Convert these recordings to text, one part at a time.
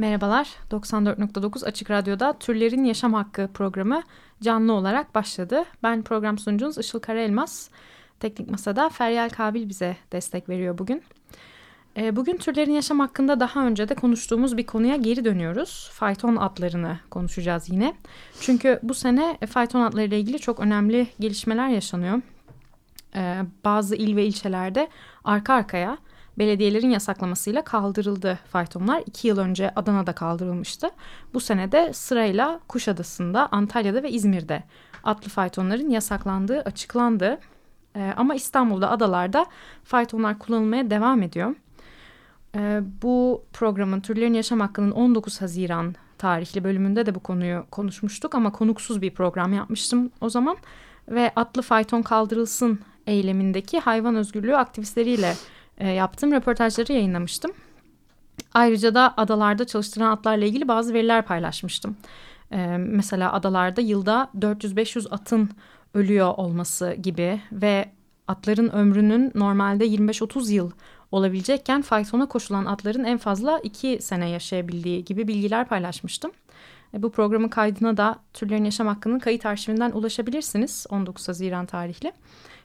Merhabalar, 94.9 Açık Radyo'da Türlerin Yaşam Hakkı programı canlı olarak başladı. Ben program sunucunuz Işıl Karaelmaz. Teknik Masa'da Feryal Kabil bize destek veriyor bugün. Ee, Bugün türlerin yaşam hakkında daha önce de konuştuğumuz bir konuya geri dönüyoruz. Fayton atlarını konuşacağız yine. Çünkü bu sene fayton atları ile ilgili çok önemli gelişmeler yaşanıyor. Ee, Bazı il ve ilçelerde arka arkaya belediyelerin yasaklamasıyla kaldırıldı faytonlar. İki yıl önce Adana'da kaldırılmıştı. Bu sene de sırayla Kuşadası'nda, Antalya'da ve İzmir'de atlı faytonların yasaklandığı açıklandı. Ee, ama İstanbul'da adalarda faytonlar kullanılmaya devam ediyor. Ee, bu programın Türlerin Yaşam Hakkı'nın 19 Haziran tarihli bölümünde de bu konuyu konuşmuştuk ama konuksuz bir program yapmıştım o zaman ve atlı fayton kaldırılsın eylemindeki hayvan özgürlüğü aktivistleriyle e, yaptığım röportajları yayınlamıştım. Ayrıca da adalarda çalıştıran atlarla ilgili bazı veriler paylaşmıştım. Ee, mesela adalarda yılda 400-500 atın ölüyor olması gibi ve atların ömrünün normalde 25-30 yıl olabilecekken faytona koşulan atların en fazla 2 sene yaşayabildiği gibi bilgiler paylaşmıştım. E, bu programın kaydına da Türlerin Yaşam Hakkı'nın kayıt arşivinden ulaşabilirsiniz 19 Haziran tarihli.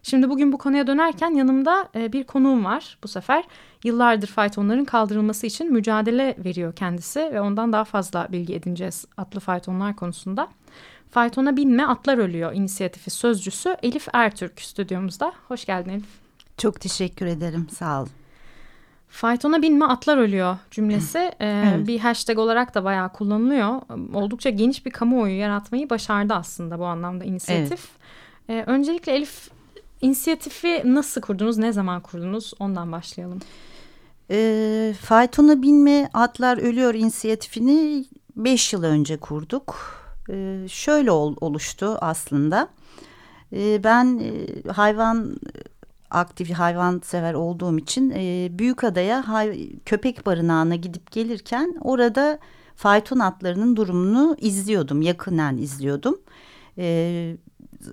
Şimdi bugün bu konuya dönerken yanımda e, bir konuğum var bu sefer. Yıllardır faytonların kaldırılması için mücadele veriyor kendisi ve ondan daha fazla bilgi edineceğiz atlı faytonlar konusunda. Faytona binme atlar ölüyor inisiyatifi sözcüsü Elif Ertürk stüdyomuzda. Hoş geldin Elif. Çok teşekkür ederim. Sağ olun. Faytona binme atlar ölüyor cümlesi e, Evet. bir hashtag olarak da bayağı kullanılıyor. Oldukça geniş bir kamuoyu yaratmayı başardı aslında bu anlamda inisiyatif. E, öncelikle Elif inisiyatifi nasıl kurdunuz, ne zaman kurdunuz ondan başlayalım. Ee, faytona binme atlar ölüyor inisiyatifini 5 yıl önce kurduk. Ee, şöyle ol- oluştu aslında. Ben e, hayvan aktif hayvan sever olduğum için e, Büyükada'ya hay- köpek barınağına gidip gelirken orada fayton atlarının durumunu izliyordum, yakından izliyordum. Ee,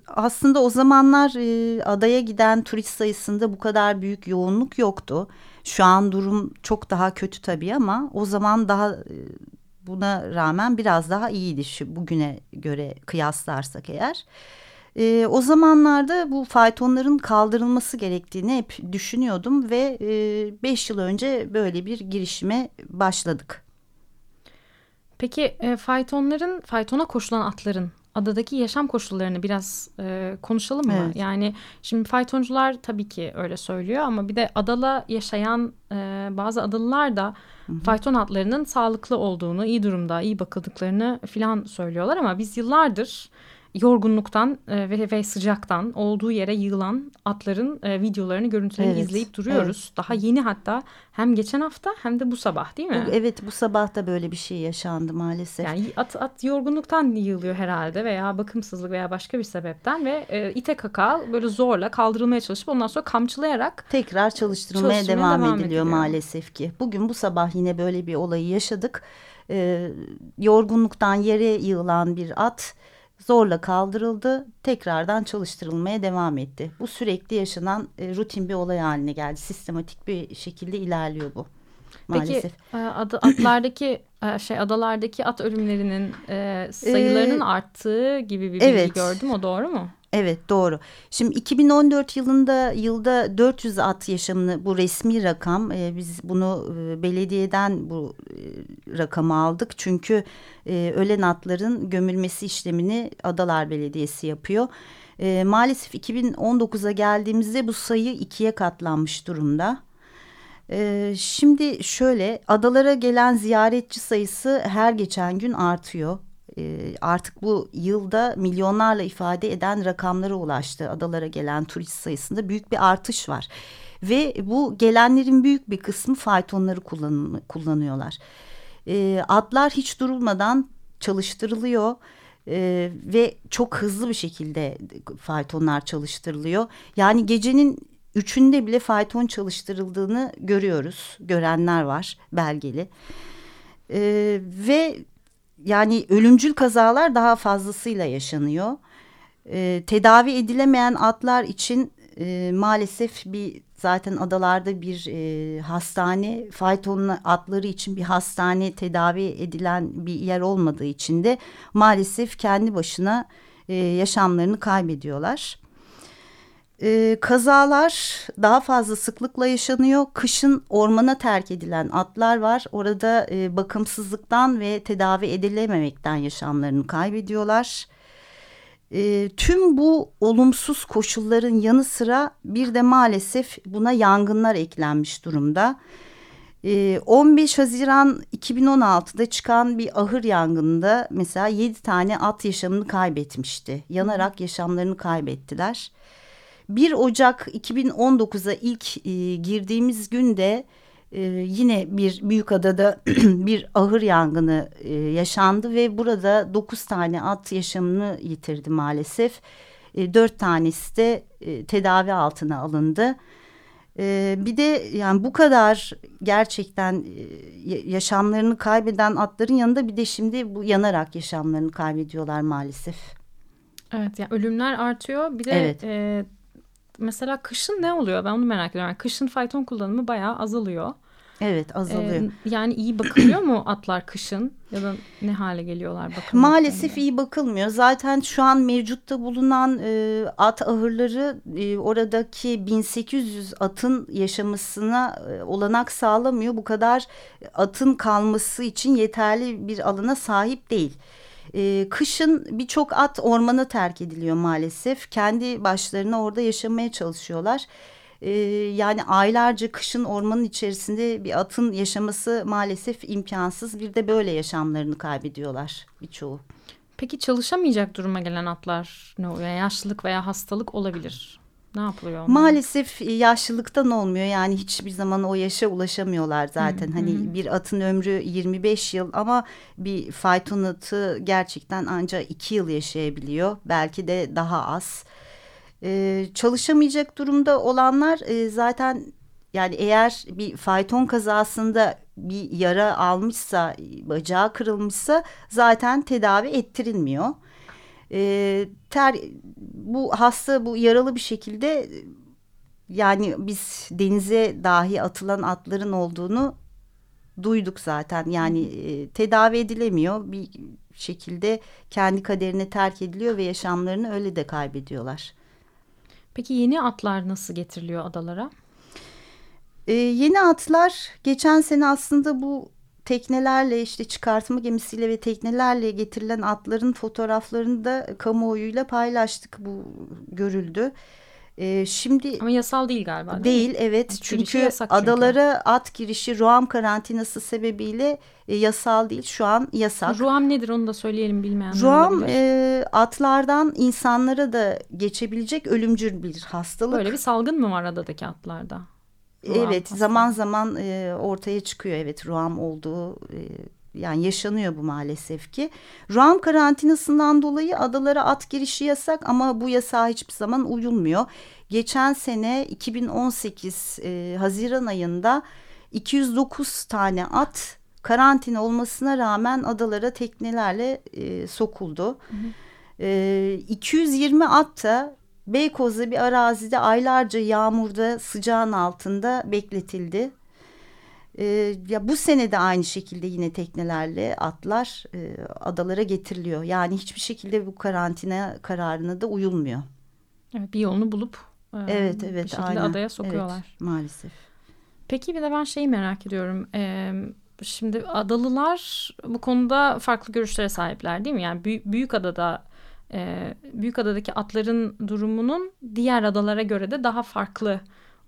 aslında o zamanlar e, adaya giden turist sayısında bu kadar büyük yoğunluk yoktu. Şu an durum çok daha kötü tabii ama o zaman daha e, buna rağmen biraz daha iyiydi şu bugüne göre kıyaslarsak eğer. E, o zamanlarda bu faytonların kaldırılması gerektiğini hep düşünüyordum ve 5 yıl önce böyle bir girişime başladık. Peki e, faytonların, faytona koşulan atların adadaki yaşam koşullarını biraz e, konuşalım mı? Evet. Yani şimdi faytoncular tabii ki öyle söylüyor ama bir de adala yaşayan e, bazı adalılar da fayton atlarının sağlıklı olduğunu, iyi durumda, iyi bakıldıklarını filan söylüyorlar ama biz yıllardır yorgunluktan e, ve, ve sıcaktan olduğu yere yığılan atların e, videolarını, görüntülerini Evet, izleyip duruyoruz. Daha yeni hatta hem geçen hafta hem de bu sabah değil mi? Bu- Evet bu sabah da böyle bir şey yaşandı maalesef. Yani at, at yorgunluktan yığılıyor herhalde veya bakımsızlık veya başka bir sebepten ve e, ite kaka böyle zorla kaldırılmaya çalışıp ondan sonra kamçılayarak tekrar çalıştırılmaya Çalıştırmaya devam, devam ediliyor, ediliyor. maalesef ki. Bugün bu sabah yine böyle bir olayı yaşadık. Ee, yorgunluktan yere yığılan bir at zorla kaldırıldı, tekrardan çalıştırılmaya devam etti. Bu sürekli yaşanan e, rutin bir olay haline geldi. Sistematik bir şekilde ilerliyor bu. Maalesef. peki adı, atlardaki e, şey adalardaki at ölümlerinin e, sayılarının Ee, arttığı gibi bir bilgi evet. gördüm o doğru mu? Evet doğru. Şimdi 2014 yılında yılda 400 at yaşamını bu resmi rakam e, biz bunu e, belediyeden bu e, rakamı aldık. Çünkü e, ölen atların gömülmesi işlemini Adalar Belediyesi yapıyor. E, maalesef 2019'a geldiğimizde bu sayı ikiye katlanmış durumda. E, şimdi şöyle adalara gelen ziyaretçi sayısı her geçen gün artıyor. E, artık bu yılda milyonlarla ifade eden rakamlara ulaştı. Adalara gelen turist sayısında büyük bir artış var. Ve bu gelenlerin büyük bir kısmı faytonları kullan, kullanıyorlar. E, atlar hiç durulmadan çalıştırılıyor. Ee, ve çok hızlı bir şekilde faytonlar çalıştırılıyor. Yani gecenin üçünde bile fayton çalıştırıldığını görüyoruz. Görenler var belgeli. Ee, ve yani ölümcül kazalar daha fazlasıyla yaşanıyor. Ee, tedavi edilemeyen atlar için e, maalesef bir zaten adalarda bir e, hastane faytonlu atları için bir hastane tedavi edilen bir yer olmadığı için de maalesef kendi başına e, yaşamlarını kaybediyorlar. E, kazalar daha fazla sıklıkla yaşanıyor. Kışın ormana terk edilen atlar var. Orada e, bakımsızlıktan ve tedavi edilememekten yaşamlarını kaybediyorlar. E, tüm bu olumsuz koşulların yanı sıra bir de maalesef buna yangınlar eklenmiş durumda. E, 15 Haziran 2016'da çıkan bir ahır yangında mesela 7 tane at yaşamını kaybetmişti. Yanarak yaşamlarını kaybettiler. 1 Ocak 2019'a ilk e, girdiğimiz günde e, yine bir büyük adada bir ahır yangını e, yaşandı ve burada 9 tane at yaşamını yitirdi maalesef. E, 4 tanesi de e, tedavi altına alındı. E, bir de yani bu kadar gerçekten e, yaşamlarını kaybeden atların yanında bir de şimdi bu yanarak yaşamlarını kaybediyorlar maalesef. Evet yani ölümler artıyor. Bir de evet. e, mesela kışın ne oluyor? Ben onu merak ediyorum. Yani kışın fayton kullanımı bayağı azalıyor. Evet azalıyor. Ee, yani iyi bakılıyor mu atlar kışın ya da ne hale geliyorlar bakım Maalesef iyi bakılmıyor. Zaten şu an mevcutta bulunan e, at ahırları e, oradaki 1800 atın yaşamasına e, olanak sağlamıyor. Bu kadar atın kalması için yeterli bir alana sahip değil. E, kışın birçok at ormana terk ediliyor maalesef. Kendi başlarına orada yaşamaya çalışıyorlar. E, yani aylarca kışın ormanın içerisinde bir atın yaşaması maalesef imkansız. Bir de böyle yaşamlarını kaybediyorlar birçoğu. Peki çalışamayacak duruma gelen atlar ne oluyor? yaşlılık veya hastalık olabilir. Ne yapılıyor? Onlar? Maalesef e, yaşlılıktan olmuyor. Yani hiçbir zaman o yaşa ulaşamıyorlar zaten. Hı, hani hı. bir atın ömrü 25 yıl ama bir fayton atı gerçekten ancak 2 yıl yaşayabiliyor. Belki de daha az. Ee, çalışamayacak durumda olanlar e, zaten yani eğer bir fayton kazasında bir yara almışsa, bacağı kırılmışsa zaten tedavi ettirilmiyor. Ee, ter bu hasta bu yaralı bir şekilde yani biz denize dahi atılan atların olduğunu duyduk zaten. Yani e, tedavi edilemiyor bir şekilde kendi kaderine terk ediliyor ve yaşamlarını öyle de kaybediyorlar. Peki yeni atlar nasıl getiriliyor adalara? Ee, yeni atlar geçen sene aslında bu teknelerle işte çıkartma gemisiyle ve teknelerle getirilen atların fotoğraflarını da kamuoyuyla paylaştık. Bu görüldü. Ee, şimdi ama yasal değil galiba. Değil, değil evet. At çünkü adalara at girişi Ruam karantinası sebebiyle e, yasal değil. Şu an yasak. Ruam nedir onu da söyleyelim bilmeyenler Ruam e, atlardan insanlara da geçebilecek ölümcül bir hastalık. Böyle bir salgın mı var adadaki atlarda? Evet hastalığı. zaman zaman e, ortaya çıkıyor evet ruam olduğu e, yani yaşanıyor bu maalesef ki. Ruam karantinasından dolayı adalara at girişi yasak ama bu yasağa hiçbir zaman uyulmuyor. Geçen sene 2018 e, Haziran ayında 209 tane at karantina olmasına rağmen adalara teknelerle e, sokuldu. Hı hı. E, 220 at da Beykoz'da bir arazide aylarca yağmurda sıcağın altında bekletildi. Ee, ya bu sene de aynı şekilde yine teknelerle atlar e, adalara getiriliyor. Yani hiçbir şekilde bu karantina kararına da uyulmuyor. Evet, bir yolunu bulup e, evet evet bir şekilde aynen. adaya sokuyorlar. Evet, maalesef. Peki bir de ben şeyi merak ediyorum. Ee, şimdi adalılar bu konuda farklı görüşlere sahipler değil mi? Yani büyük, büyük adada e, büyük adadaki atların durumunun diğer adalara göre de daha farklı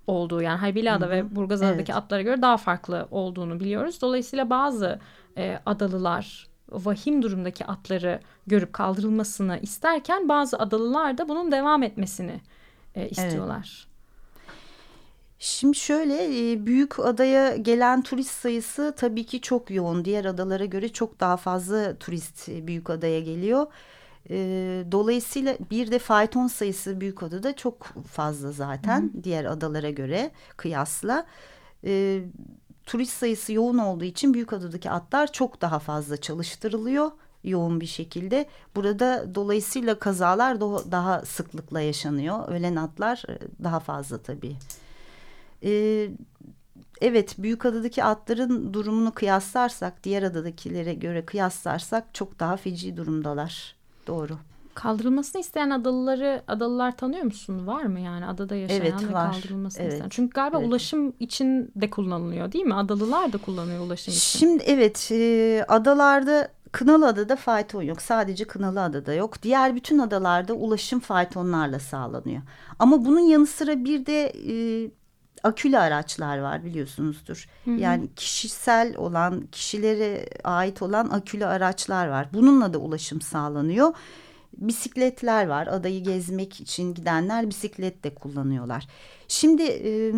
olduğu yani Haybilada ve Burgazada'daki evet. atlara göre daha farklı olduğunu biliyoruz. Dolayısıyla bazı e, adalılar vahim durumdaki atları görüp kaldırılmasını isterken bazı adalılar da bunun devam etmesini e, istiyorlar. Şimdi şöyle e, büyük adaya gelen turist sayısı tabii ki çok yoğun. Diğer adalara göre çok daha fazla turist e, büyük adaya geliyor. E, dolayısıyla bir de fayton sayısı büyük adada çok fazla zaten Hı. diğer adalara göre kıyasla. Turist sayısı yoğun olduğu için büyük adadaki atlar çok daha fazla çalıştırılıyor yoğun bir şekilde. Burada dolayısıyla kazalar daha sıklıkla yaşanıyor. Ölen atlar daha fazla tabii. Ee, evet büyük adadaki atların durumunu kıyaslarsak diğer adadakilere göre kıyaslarsak çok daha feci durumdalar. Doğru. Kaldırılmasını isteyen adalıları adalılar tanıyor musun? Var mı yani adada yaşayan evet, ve var. kaldırılmasını evet. isteyen? Çünkü galiba evet. ulaşım için de kullanılıyor değil mi? Adalılar da kullanıyor ulaşım için. Şimdi evet e, adalarda Kınalı Adada fayton yok. Sadece Kınalı Adada yok. Diğer bütün adalarda ulaşım faytonlarla sağlanıyor. Ama bunun yanı sıra bir de e, akülü araçlar var biliyorsunuzdur. Hı hı. Yani kişisel olan, kişilere ait olan akülü araçlar var. Bununla da ulaşım sağlanıyor. Bisikletler var. Adayı gezmek için gidenler bisiklet de kullanıyorlar. Şimdi e,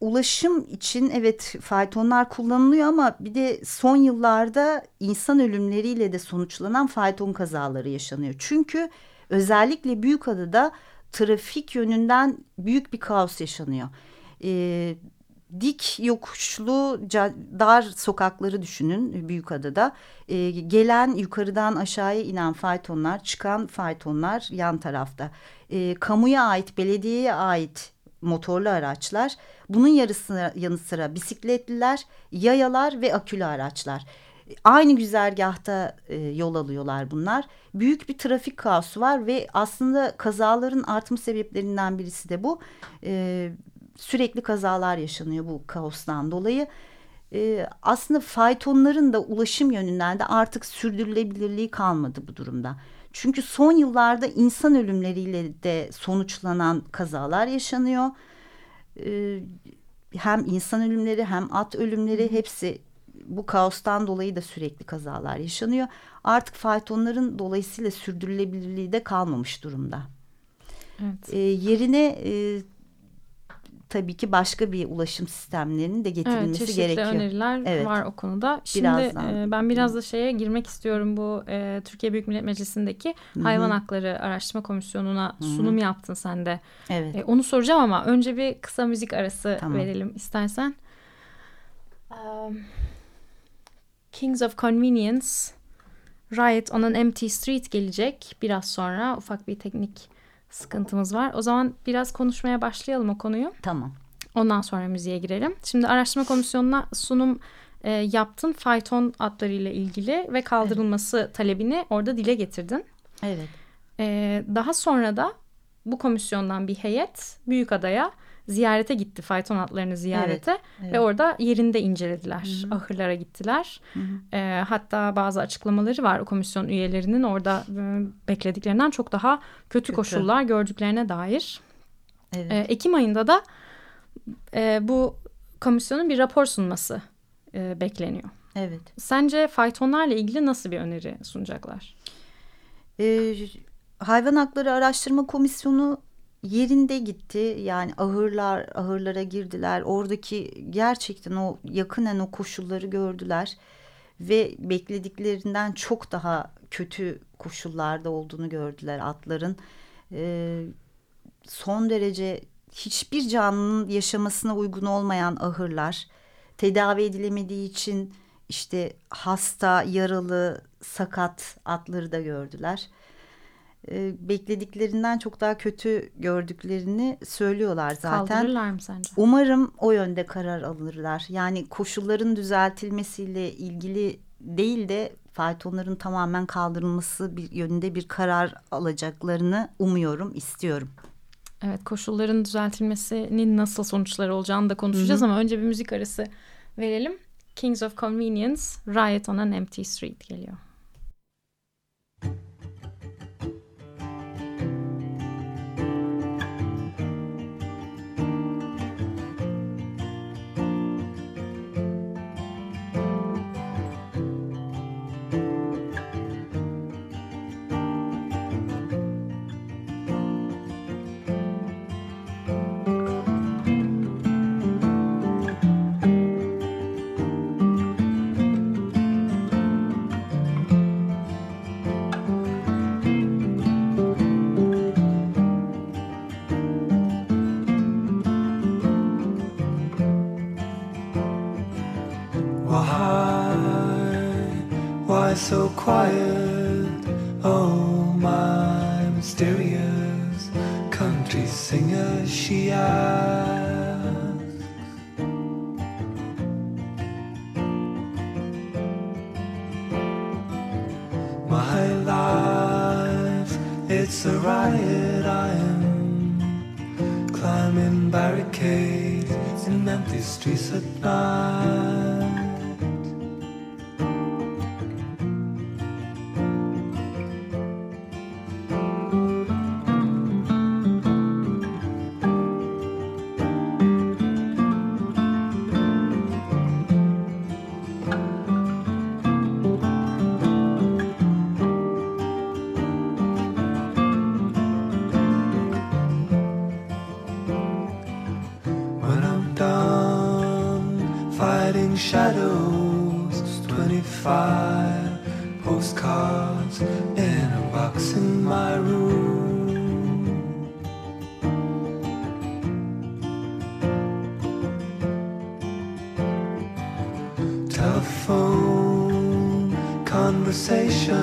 ulaşım için evet faytonlar kullanılıyor ama bir de son yıllarda insan ölümleriyle de sonuçlanan fayton kazaları yaşanıyor. Çünkü özellikle Büyükada'da trafik yönünden büyük bir kaos yaşanıyor. E, dik yokuşlu dar sokakları düşünün Büyükada'da. E, gelen yukarıdan aşağıya inen faytonlar, çıkan faytonlar yan tarafta. E, kamuya ait, belediyeye ait motorlu araçlar. Bunun yarısına yanı sıra bisikletliler, yayalar ve akülü araçlar. Aynı güzergahta e, yol alıyorlar bunlar. Büyük bir trafik kaosu var ve aslında kazaların artma sebeplerinden birisi de bu. E, sürekli kazalar yaşanıyor bu kaostan dolayı. E, aslında faytonların da ulaşım yönünden de artık sürdürülebilirliği kalmadı bu durumda. Çünkü son yıllarda insan ölümleriyle de sonuçlanan kazalar yaşanıyor. E, hem insan ölümleri hem at ölümleri hepsi bu kaostan dolayı da sürekli kazalar yaşanıyor. Artık faytonların dolayısıyla sürdürülebilirliği de kalmamış durumda. Evet. E, yerine e, tabii ki başka bir ulaşım sistemlerinin de getirilmesi evet, gerekiyor. Evet, öneriler evet. var o konuda. Şimdi e, ben biraz da şeye girmek istiyorum bu e, Türkiye Büyük Millet Meclisi'ndeki Hı-hı. Hayvan Hakları Araştırma Komisyonu'na Hı-hı. sunum yaptın sen de. Evet. E, onu soracağım ama önce bir kısa müzik arası tamam. verelim istersen. Um, Kings of Convenience Riot on an Empty Street gelecek biraz sonra ufak bir teknik sıkıntımız var. O zaman biraz konuşmaya başlayalım o konuyu. Tamam. Ondan sonra müziğe girelim. Şimdi araştırma komisyonuna sunum e, yaptın fayton atlarıyla ilgili ve kaldırılması evet. talebini orada dile getirdin. Evet. E, daha sonra da bu komisyondan bir heyet Büyükada'ya ziyarete gitti fayton atlarını ziyarete evet, evet. ve orada yerinde incelediler. Hı-hı. Ahırlara gittiler. E, hatta bazı açıklamaları var o komisyon üyelerinin orada e, beklediklerinden çok daha kötü, kötü. koşullar gördüklerine dair. Evet. E, Ekim ayında da e, bu komisyonun bir rapor sunması e, bekleniyor. Evet. Sence faytonlarla ilgili nasıl bir öneri sunacaklar? Ee, Hayvan Hakları Araştırma Komisyonu yerinde gitti. Yani ahırlar ahırlara girdiler. Oradaki gerçekten o yakınen o koşulları gördüler ve beklediklerinden çok daha kötü koşullarda olduğunu gördüler atların. Ee, son derece hiçbir canlının yaşamasına uygun olmayan ahırlar tedavi edilemediği için işte hasta, yaralı, sakat atları da gördüler e, beklediklerinden çok daha kötü gördüklerini söylüyorlar zaten. Kaldırırlar mı sence? Umarım o yönde karar alırlar. Yani koşulların düzeltilmesiyle ilgili değil de faytonların tamamen kaldırılması bir yönünde bir karar alacaklarını umuyorum, istiyorum. Evet, koşulların düzeltilmesinin nasıl sonuçları olacağını da konuşacağız Hı -hı. ama önce bir müzik arası verelim. Kings of Convenience, Riot on an Empty Street geliyor. So quiet? Oh, my mysterious country singer, she asks. My life, it's a riot. I am climbing barricades in empty streets at night. Postcards in a box in my room. Telephone conversations,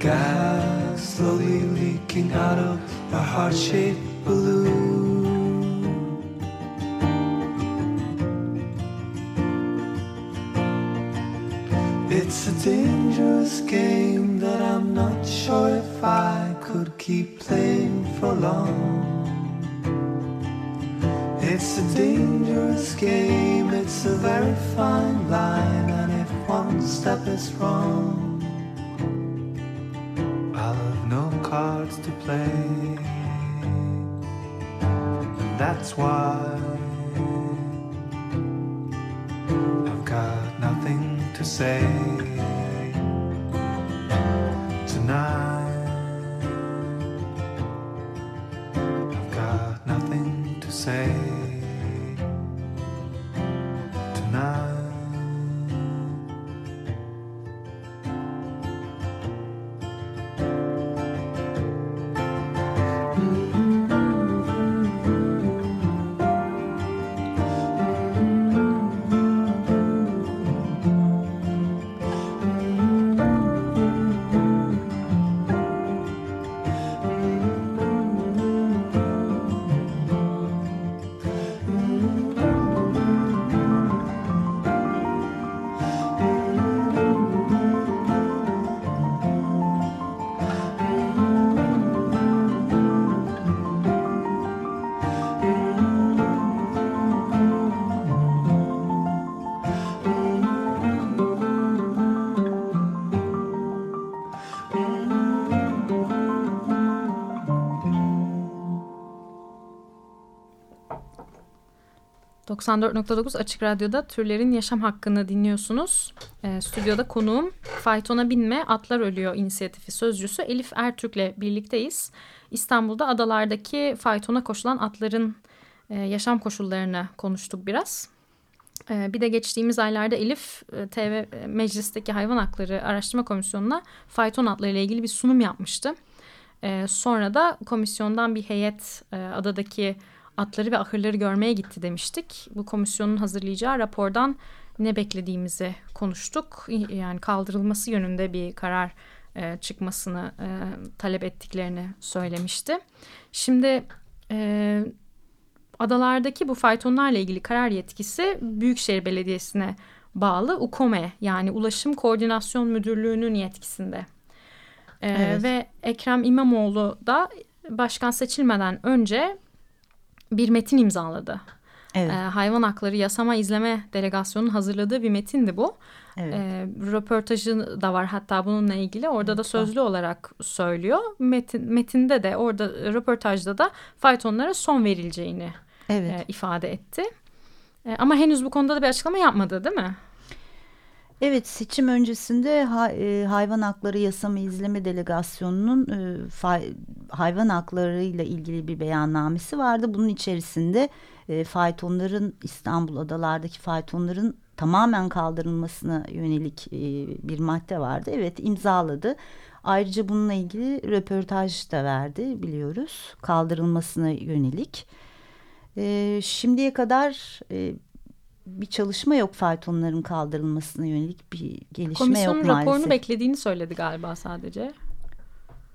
gas slowly leaking out of a heart shaped very fine line, and if one step is wrong, I'll have no cards to play. And that's why I've got nothing to say tonight. I've got nothing to say ...94.9 Açık Radyo'da Türlerin Yaşam Hakkını dinliyorsunuz. Ee, stüdyoda konuğum Faytona Binme Atlar Ölüyor inisiyatifi sözcüsü Elif Ertürk'le birlikteyiz. İstanbul'da adalardaki faytona koşulan atların e, yaşam koşullarını konuştuk biraz. Ee, bir de geçtiğimiz aylarda Elif e, TV Meclis'teki Hayvan Hakları Araştırma Komisyonu'na fayton atlarıyla ilgili bir sunum yapmıştı. Ee, sonra da komisyondan bir heyet e, adadaki atları ve ahırları görmeye gitti demiştik. Bu komisyonun hazırlayacağı rapordan ne beklediğimizi konuştuk. Yani kaldırılması yönünde bir karar e, çıkmasını e, talep ettiklerini söylemişti. Şimdi e, adalardaki bu faytonlarla ilgili karar yetkisi Büyükşehir Belediyesi'ne bağlı UKOME yani Ulaşım Koordinasyon Müdürlüğü'nün yetkisinde. E, Evet. Ve Ekrem İmamoğlu da başkan seçilmeden önce bir metin imzaladı. Evet. Ee, hayvan hakları yasama izleme delegasyonunun hazırladığı bir metindi bu. Evet. Ee, röportajı da var hatta bununla ilgili. Orada da sözlü olarak söylüyor. Metin, metinde de orada röportajda da faytonlara son verileceğini evet. e, ifade etti. E, ama henüz bu konuda da bir açıklama yapmadı değil mi? Evet seçim öncesinde e, hayvan hakları yasama izleme delegasyonunun e, hayvan hakları ile ilgili bir beyannamesi vardı. Bunun içerisinde e, faytonların İstanbul adalardaki faytonların tamamen kaldırılmasına yönelik bir madde vardı. Evet imzaladı. Ayrıca bununla ilgili röportaj da verdi biliyoruz kaldırılmasına yönelik. Şimdiye kadar bir çalışma yok faytonların kaldırılmasına yönelik bir gelişme Komisyonun yok raporunu maalesef. beklediğini söyledi galiba sadece.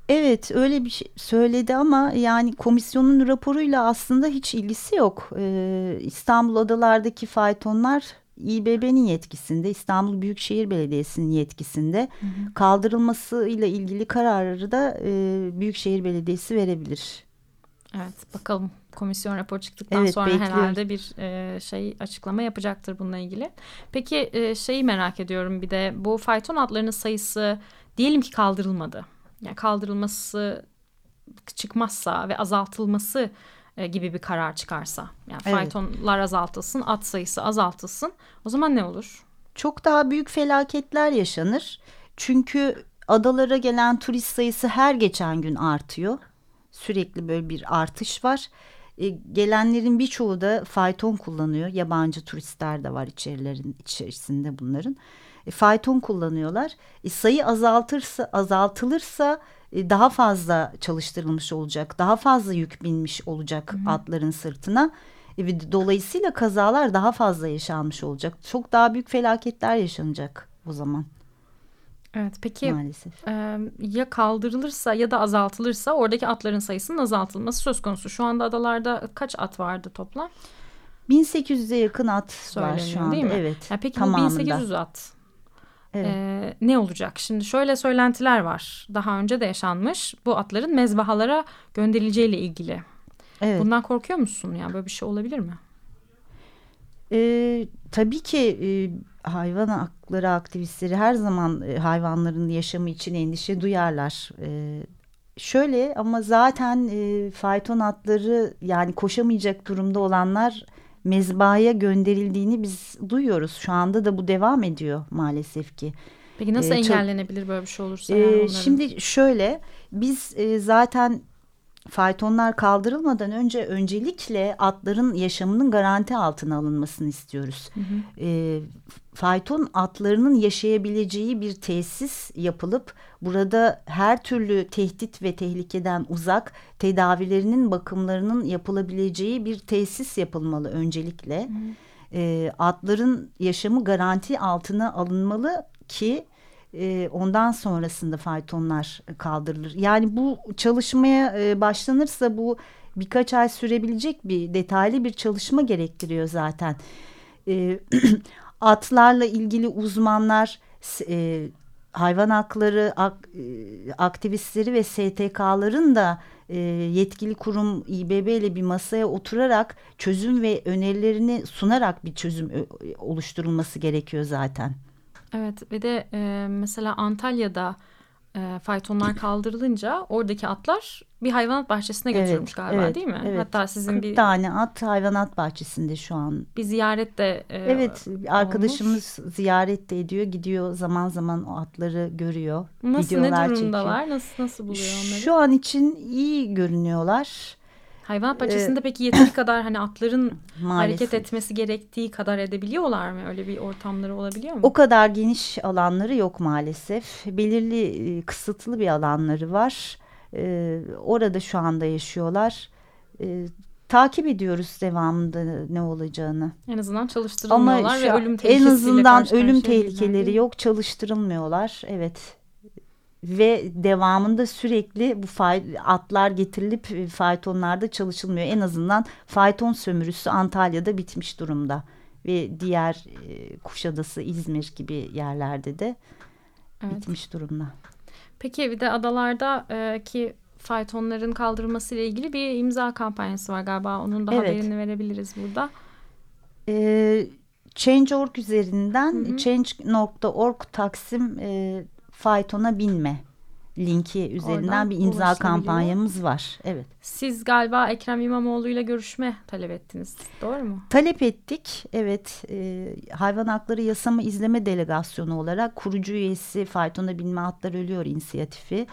Evet öyle bir şey söyledi ama yani komisyonun raporuyla aslında hiç ilgisi yok. Ee, İstanbul adalardaki faytonlar İBB'nin yetkisinde, İstanbul Büyükşehir Belediyesi'nin yetkisinde. Kaldırılmasıyla ilgili kararı da e, Büyükşehir Belediyesi verebilir. Evet bakalım komisyon raporu çıktıktan Evet, sonra bekliyoruz. herhalde bir e, şey açıklama yapacaktır bununla ilgili. Peki e, şeyi merak ediyorum bir de bu fayton atlarının sayısı diyelim ki kaldırılmadı. Yani kaldırılması çıkmazsa ve azaltılması e, gibi bir karar çıkarsa. Yani Evet. faytonlar azaltılsın, at sayısı azaltılsın. O zaman ne olur? Çok daha büyük felaketler yaşanır. Çünkü adalara gelen turist sayısı her geçen gün artıyor. Sürekli böyle bir artış var. E, gelenlerin birçoğu da fayton kullanıyor. Yabancı turistler de var içerilerin içerisinde bunların. E, fayton kullanıyorlar. E, sayı azaltırsa azaltılırsa e, daha fazla çalıştırılmış olacak. Daha fazla yük binmiş olacak atların sırtına. E, dolayısıyla kazalar daha fazla yaşanmış olacak. Çok daha büyük felaketler yaşanacak o zaman Evet peki maalesef. e, ya kaldırılırsa ya da azaltılırsa oradaki atların sayısının azaltılması söz konusu. Şu anda adalarda kaç at vardı toplam? 1800'e yakın at var şu Söyleniyor, anda. değil mi? Evet. Ya peki tamamında. bu 1800 at Evet. e, ne olacak? Şimdi şöyle söylentiler var. Daha önce de yaşanmış. Bu atların mezbahalara gönderileceğiyle ilgili. evet. Bundan korkuyor musun? Yani böyle bir şey olabilir mi? Ee, tabii ki e, hayvan hakları aktivistleri her zaman e, hayvanların yaşamı için endişe duyarlar. Ee, şöyle ama zaten e, fayton atları yani koşamayacak durumda olanlar mezbahaya gönderildiğini biz duyuyoruz. Şu anda da bu devam ediyor maalesef ki. Peki nasıl Ee, çok- engellenebilir böyle bir şey olursa? Ee, yani şimdi şöyle biz e, zaten faytonlar kaldırılmadan önce öncelikle atların yaşamının garanti altına alınmasını istiyoruz. E, fayton atlarının yaşayabileceği bir tesis yapılıp burada her türlü tehdit ve tehlikeden uzak tedavilerinin bakımlarının yapılabileceği bir tesis yapılmalı öncelikle. E, atların yaşamı garanti altına alınmalı ki e, ondan sonrasında faytonlar kaldırılır. Yani bu çalışmaya e, başlanırsa bu birkaç ay sürebilecek bir detaylı bir çalışma gerektiriyor zaten. E, atlarla ilgili uzmanlar, e, hayvan hakları ak- e, aktivistleri ve STK'ların da yetkili kurum İBB ile bir masaya oturarak çözüm ve önerilerini sunarak bir çözüm oluşturulması gerekiyor zaten. Evet ve de e, mesela Antalya'da e, faytonlar kaldırılınca oradaki atlar bir hayvanat bahçesine Evet, götürülmüş galiba evet, değil mi? evet. Hatta sizin 40 bir, tane at hayvanat bahçesinde şu an. bir ziyaret de e, Evet olmuş. arkadaşımız ziyaret de ediyor gidiyor zaman zaman o atları görüyor. Nasıl ne videolar durumdalar? çekiyor. Nasıl nasıl buluyor onları? Şu an için iyi görünüyorlar. Hayvanat bahçesinde peki yeteri kadar hani atların Maalesef. hareket etmesi gerektiği kadar edebiliyorlar mı? Öyle bir ortamları olabiliyor mu? O kadar geniş alanları yok maalesef. Belirli e, kısıtlı bir alanları var. E, orada şu anda yaşıyorlar. E, takip ediyoruz devamında ne olacağını. En azından Ama çalıştırılmıyorlar şu ve ölüm en tehlikesiyle azından karşı ölüm tehlikeleri yok, çalıştırılmıyorlar. Evet. Ve devamında sürekli bu atlar getirilip e, faytonlarda çalışılmıyor. En azından fayton sömürüsü Antalya'da bitmiş durumda. Ve diğer e, Kuşadası, İzmir gibi yerlerde de Evet. bitmiş durumda. Peki bir de adalarda e, ki faytonların kaldırılması ile ilgili bir imza kampanyası var galiba. Onun da Evet. haberini verebiliriz burada. E, Change.org üzerinden change.org taksim e, faytona binme linki üzerinden Oradan bir imza kampanyamız var. Evet. Siz galiba Ekrem İmamoğlu ile görüşme talep ettiniz. Doğru mu? Talep ettik. Evet. e, hayvan hakları yasama izleme delegasyonu olarak kurucu üyesi Faytona Binme Atlar Ölüyor inisiyatifi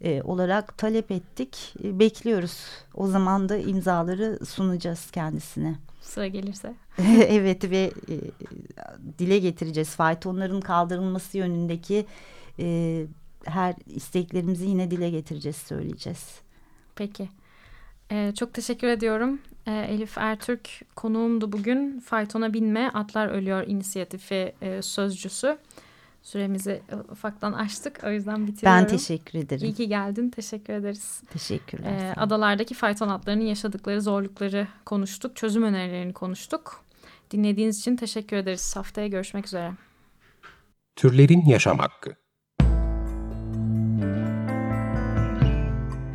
e, olarak talep ettik. E, bekliyoruz. O zaman da imzaları sunacağız kendisine. Sıra gelirse. evet ve e, dile getireceğiz. Faytonların kaldırılması yönündeki e, her isteklerimizi yine dile getireceğiz, söyleyeceğiz. Peki. Ee, çok teşekkür ediyorum. Ee, Elif Ertürk konuğumdu bugün. Faytona Binme Atlar Ölüyor inisiyatifi e, sözcüsü. Süremizi e, ufaktan açtık. O yüzden bitiriyorum. Ben teşekkür ederim. İyi ki geldin. Teşekkür ederiz. Teşekkürler. Ee, adalardaki fayton atlarının yaşadıkları zorlukları konuştuk. Çözüm önerilerini konuştuk. Dinlediğiniz için teşekkür ederiz. Haftaya görüşmek üzere. Türlerin yaşam hakkı.